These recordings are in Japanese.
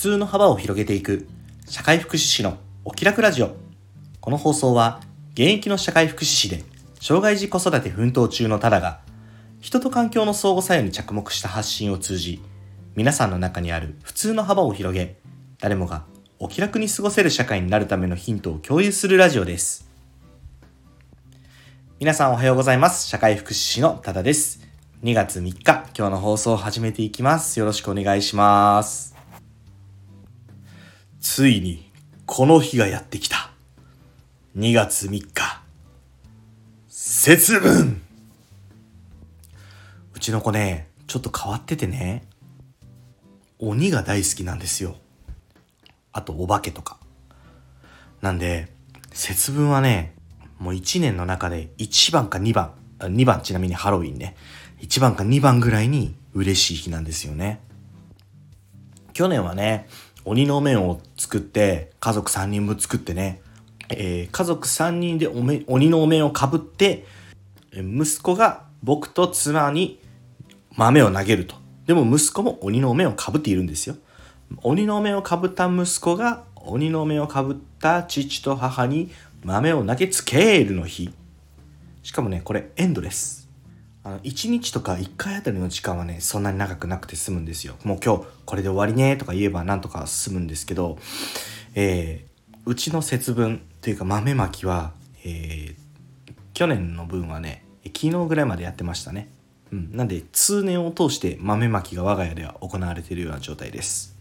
通の幅を広げていく。社会福祉士のお気楽ラジオ。この放送は現役の社会福祉士で障害児子育て奮闘中のタダが人と環境の相互作用に着目した発信を通じ皆さんの中にある普通の幅を広げ誰もがお気楽に過ごせる社会になるためのヒントを共有するラジオです。皆さんおはようございます。社会福祉士のタダです。2月3日今日の放送を始めていきます。よろしくお願いします。ついにこの日がやってきた。2月3日。節分。うちの子ねちょっと変わっててね鬼が大好きなんですよ。あとお化けとか。なんで節分はねもう1年の中で1番か2番2番ちなみにハロウィンね。1番か2番ぐらいに嬉しい日なんですよね。去年はね鬼の面を作って家族3人分作ってね、えー、家族3人でおめ鬼のお面をかぶって息子が僕と妻に豆を投げると。でも息子も鬼のお面をかぶっているんですよ。鬼のお面をかぶった息子が鬼のお面をかぶった父と母に豆を投げつけるの日。しかもねこれエンドレス。あの1日とか1回あたりの時間はねそんなに長くなくて済むんですよ。もう今日これで終わりねとか言えばなんとか済むんですけど、えー、うちの節分というか豆まきは、えー、去年の分はね昨日ぐらいまでやってましたね、うん、なんで通年を通して豆まきが我が家では行われているような状態です。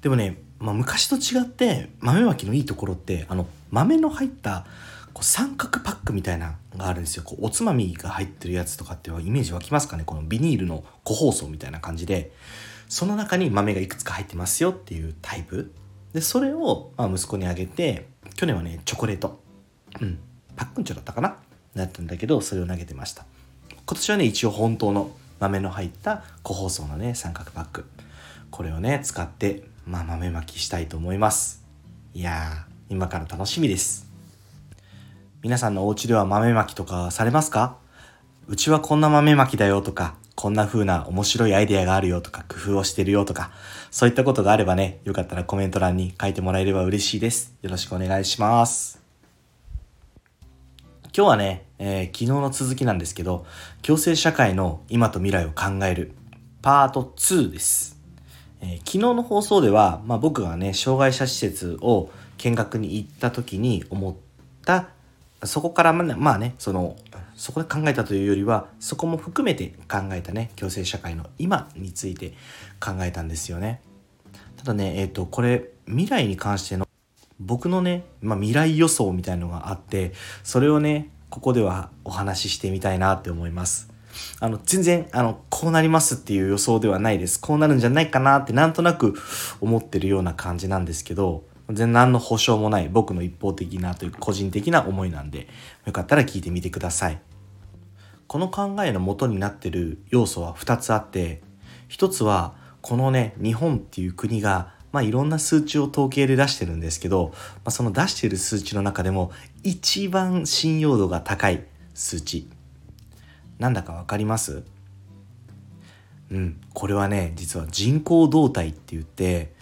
でもね、まあ、昔と違って豆まきのいいところってあの豆の入ったこう三角パックみたいなのがあるんですよ。こうおつまみが入ってるやつとかってイメージ湧きますかね。このビニールの個包装みたいな感じで。その中に豆がいくつか入ってますよっていうタイプ。でそれをまあ息子にあげて去年はねチョコレート。うん。パックンチョだったかな？だったんだけどそれを投げてました。今年はね一応本当の豆の入った個包装のね三角パック。これをね使ってまあ豆まきしたいと思います。いやー今から楽しみです。皆さんのお家では豆まきとかされますか？うちはこんな豆まきだよとか、こんな風な面白いアイデアがあるよとか、工夫をしてるよとか、そういったことがあればね、よかったらコメント欄に書いてもらえれば嬉しいです。よろしくお願いします。今日はね、えー、昨日の続きなんですけど、共生社会の今と未来を考えるパート2です。えー、昨日の放送では、まあ、僕がね、障害者施設を見学に行った時に思ったそこからまあねそのそこで考えたというよりはそこも含めて考えたね共生社会の今について考えたんですよね。ただねえっ、ー、とこれ未来に関しての僕のね、まあ、未来予想みたいのがあってそれをねここではお話ししてみたいなって思います。あの全然あのこうなりますっていう予想ではないです。こうなるんじゃないかなってなんとなく思ってるような感じなんですけど全然何の保証もない僕の一方的なという個人的な思いなんでよかったら聞いてみてください。この考えの元になってる要素は2つあって1つはこのね日本っていう国がまあいろんな数値を統計で出してるんですけど、まあ、その出してる数値の中でも一番信用度が高い数値。なんだか分かります？うんこれはね実は人口動態って言って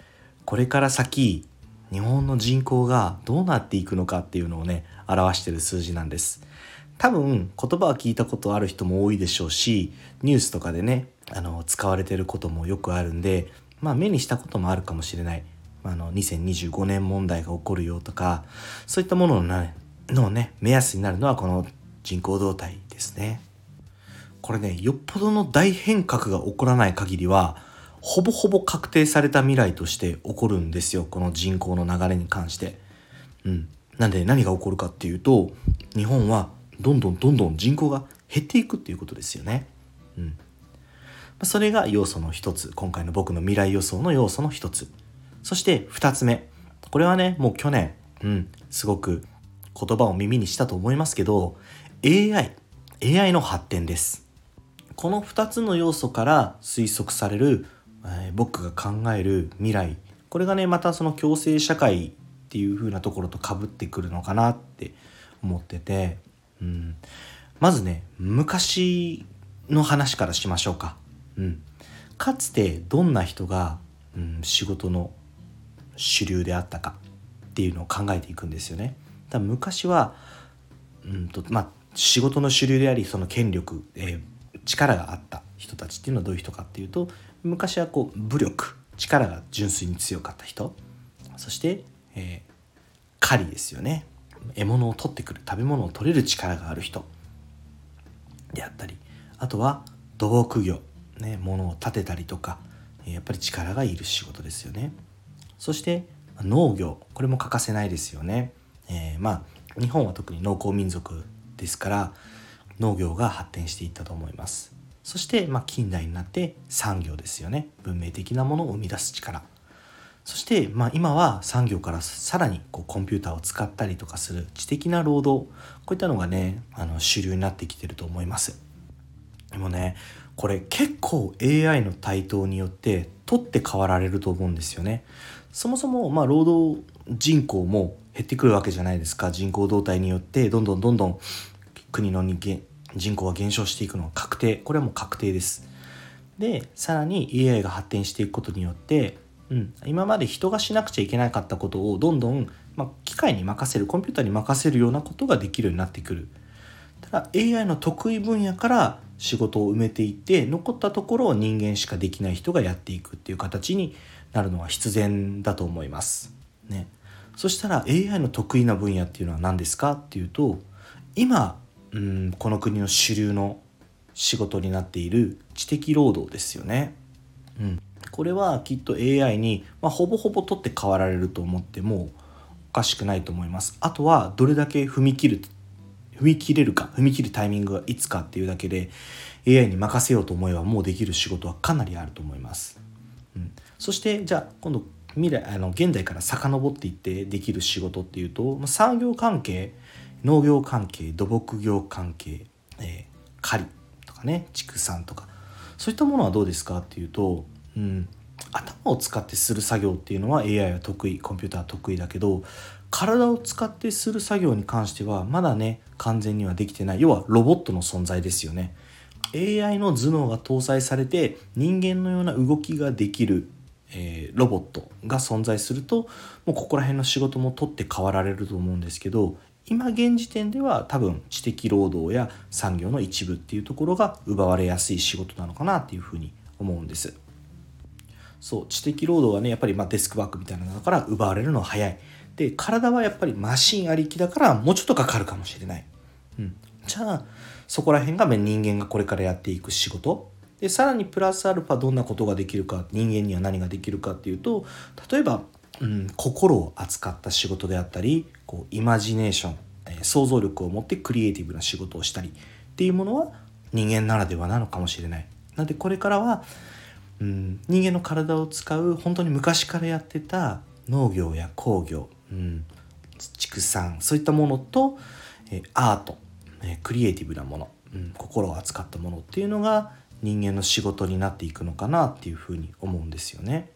これから先日本の人口がどうなっていくのかっていうのをね表してる数字なんです。多分言葉は聞いたことある人も多いでしょうしニュースとかでねあの使われてることもよくあるんでまあ目にしたこともあるかもしれない。あの2025年問題が起こるよとかそういったもののねのね目安になるのはこの人口動態ですね。これねよっぽどの大変革が起こらない限りはほぼほぼ確定された未来として起こるんですよこの人口の流れに関して。うん、なんで何が起こるかっていうと日本はどんどんどんどん人口が減っていくっていうことですよね。うん。それが要素の一つ。今回の僕の未来予想の要素の一つ。そして二つ目。これはねもう去年、うん、すごく言葉を耳にしたと思いますけど AI AI の発展です。この2つの要素から推測されるえー、僕が考える未来これがねまたその共生社会っていう風なところとかぶってくるのかなって思ってて、うん、まずね昔の話からしましょうか。うん、かつてどんな人がうん、仕事の主流であったかっていうのを考えていくんですよね。だ昔は、うんとまあ、仕事の主流でありその権力、えー、力があった人たちっていうのはどういう人かっていうと昔はこう武力力が純粋に強かった人そして、えー、狩りですよね。獲物を取ってくる食べ物を取れる力がある人であったりあとは土木業、ね、物を建てたりとかやっぱり力がいる仕事ですよね。そして農業これも欠かせないですよね、えー、まあ日本は特に農耕民族ですから農業が発展していったと思います。そして、まあ、近代になって産業ですよね。文明的なものを生み出す力。そして、まあ、今は産業からさらにこうコンピューターを使ったりとかする知的な労働。こういったのがねあの主流になってきてると思います。でもねこれ結構 AI の台頭によって取って代わられると思うんですよね。そもそもま労働人口も減ってくるわけじゃないですか。人口動態によってどんどんどんどん国の人間人口が減少していくのは確定。これはもう確定です。でさらに AI が発展していくことによって、うん、今まで人がしなくちゃいけなかったことをどんどん、まあ、機械に任せるコンピューターに任せるようなことができるようになってくる。ただ AI の得意分野から仕事を埋めていって残ったところを人間しかできない人がやっていくっていう形になるのは必然だと思います。ね、そしたら AI の得意な分野っていうのは何ですか？っていうと今うんこの国の主流の仕事になっている知的労働ですよね。うん、これはきっと AI に、まあ、ほぼほぼ取って代わられると思ってもおかしくないと思います。あとはどれだけ踏み切る踏み切れるか踏み切るタイミングがいつかっていうだけで AI に任せようと思えばもうできる仕事はかなりあると思います。うん、そしてじゃあ今度未来あの現代から遡っていってできる仕事っていうと産業関係農業関係土木業関係、えー、狩りとかね畜産とか。そういったものはどうですかっていうと、うん、頭を使ってする作業っていうのは AI は得意コンピューターは得意だけど体を使ってする作業に関してはまだね完全にはできてない。要はロボットの存在ですよね。AI の頭脳が搭載されて人間のような動きができる、え、ロボットが存在するともうここら辺の仕事も取って代わられると思うんですけど今現時点では多分知的労働や産業の一部っていうところが奪われやすい仕事なのかなっていうふうに思うんです。そう知的労働はねやっぱりまデスクワークみたいなのだから奪われるのは早い。で体はやっぱりマシンありきだからもうちょっとかかるかもしれない。うん、じゃあそこら辺が人間がこれからやっていく仕事でさらにプラスアルファどんなことができるか人間には何ができるかっていうと例えば、うん、心を扱った仕事であったりこうイマジネーション、えー、想像力を持ってクリエイティブな仕事をしたりっていうものは人間ならではなのかもしれない。なんでこれからは、うん、人間の体を使う本当に昔からやってた農業や工業、うん、畜産そういったものと、えー、アート、えー、クリエイティブなもの、うん、心を扱ったものっていうのが人間の仕事になっていくのかなっていうふうに思うんですよね。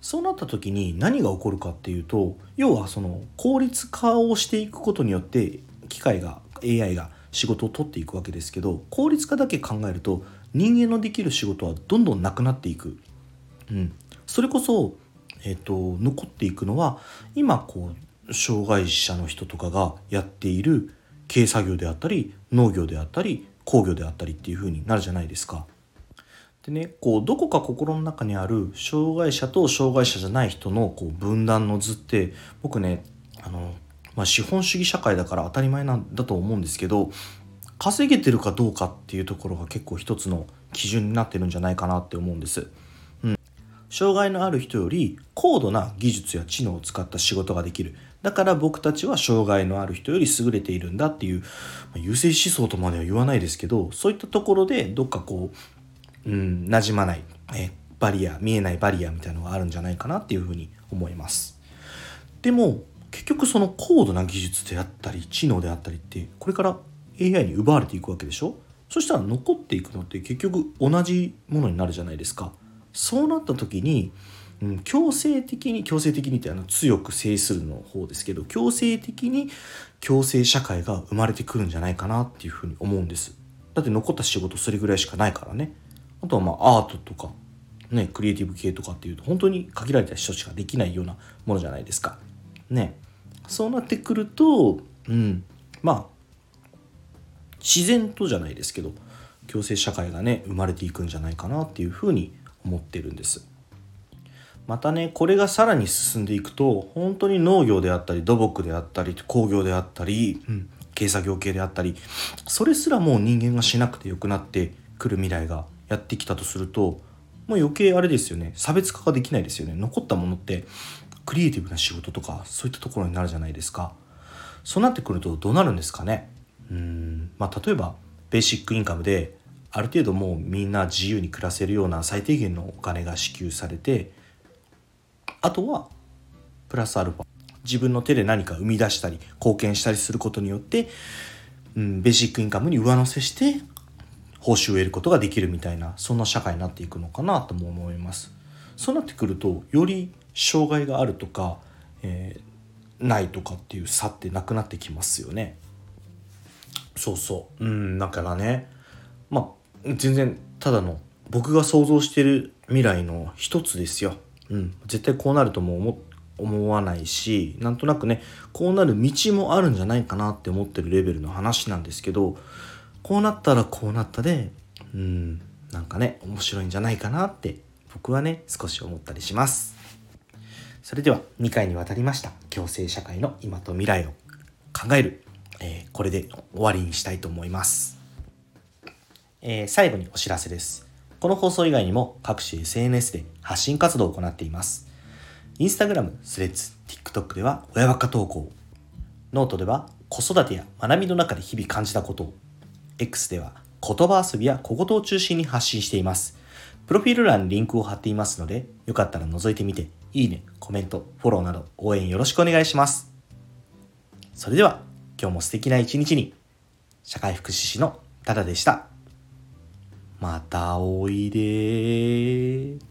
そうなった時に何が起こるかっていうと要はその効率化をしていくことによって機械が AI が仕事を取っていくわけですけど効率化だけ考えると人間のできる仕事はどんどんなくなっていく、うん、それこそ、えーと、残っていくのは今こう障害者の人とかがやっている軽作業であったり農業であったり工業であったりっていう風になるじゃないですか。でねこうどこか心の中にある障害者と障害者じゃない人のこう分断の図って僕ねあの、まあ、資本主義社会だから当たり前なんだと思うんですけど稼げてるかどうかっていうところが結構一つの基準になってるんじゃないかなって思うんです。障害のある人より高度な技術や知能を使った仕事ができる。だから僕たちは障害のある人より優れているんだっていう、まあ、優勢思想とまでは言わないですけど、そういったところでどっかこう、うん、馴染まない、えバリア見えないバリアみたいなのがあるんじゃないかなっていうふうに思います。でも結局その高度な技術であったり知能であったりってこれから AI に奪われていくわけでしょ？そしたら残っていくのって結局同じものになるじゃないですか。そうなった時に、うん、強制的に強制的にってあの強く制するの方ですけど強制的に強制社会が生まれてくるんじゃないかなっていうふうに思うんです。だって残った仕事それぐらいしかないからね。あとはまあアートとかね、クリエイティブ系とかっていうと本当に限られた人しかできないようなものじゃないですか。ね。そうなってくると、うん、まあ自然とじゃないですけど共生社会がね生まれていくんじゃないかなっていうふうに思ってるんです。またねこれがさらに進んでいくと本当に農業であったり土木であったり工業であったり、うん、軽作業系であったりそれすらもう人間がしなくてよくなってくる未来がやってきたとするともう余計あれですよね。差別化ができないですよね。残ったものってクリエイティブな仕事とかそういったところになるじゃないですか。そうなってくるとどうなるんですかね。うん。まあ例えばベーシックインカムである程度もうみんな自由に暮らせるような最低限のお金が支給されてあとはプラスアルファ自分の手で何か生み出したり貢献したりすることによって、うん、ベーシックインカムに上乗せして報酬を得ることができるみたいなそんな社会になっていくのかなとも思います。そうなってくるとより障害があるとか、えー、ないとかっていう差ってなくなってきますよね。そうそう。うんだからねまあ全然ただの僕が想像してる未来の一つですよ。うん、絶対こうなるとも思思わないしなんとなくねこうなる道もあるんじゃないかなって思ってるレベルの話なんですけどこうなったらこうなったでうんなんかね面白いんじゃないかなって僕はね少し思ったりしますそれでは2回にわたりました共生社会の今と未来を考える、えー、これで終わりにしたいと思います、えー、最後にお知らせですこの放送以外にも各種 SNS で発信活動を行っています。インスタグラム、スレッズ、TikTok では親バカ投稿。ノートでは子育てや学びの中で日々感じたことを。X では言葉遊びや小言を中心に発信しています。プロフィール欄にリンクを貼っていますので、よかったら覗いてみて、いいね、コメント、フォローなど応援よろしくお願いします。それでは、今日も素敵な一日に、社会福祉士のタダでした。またおいで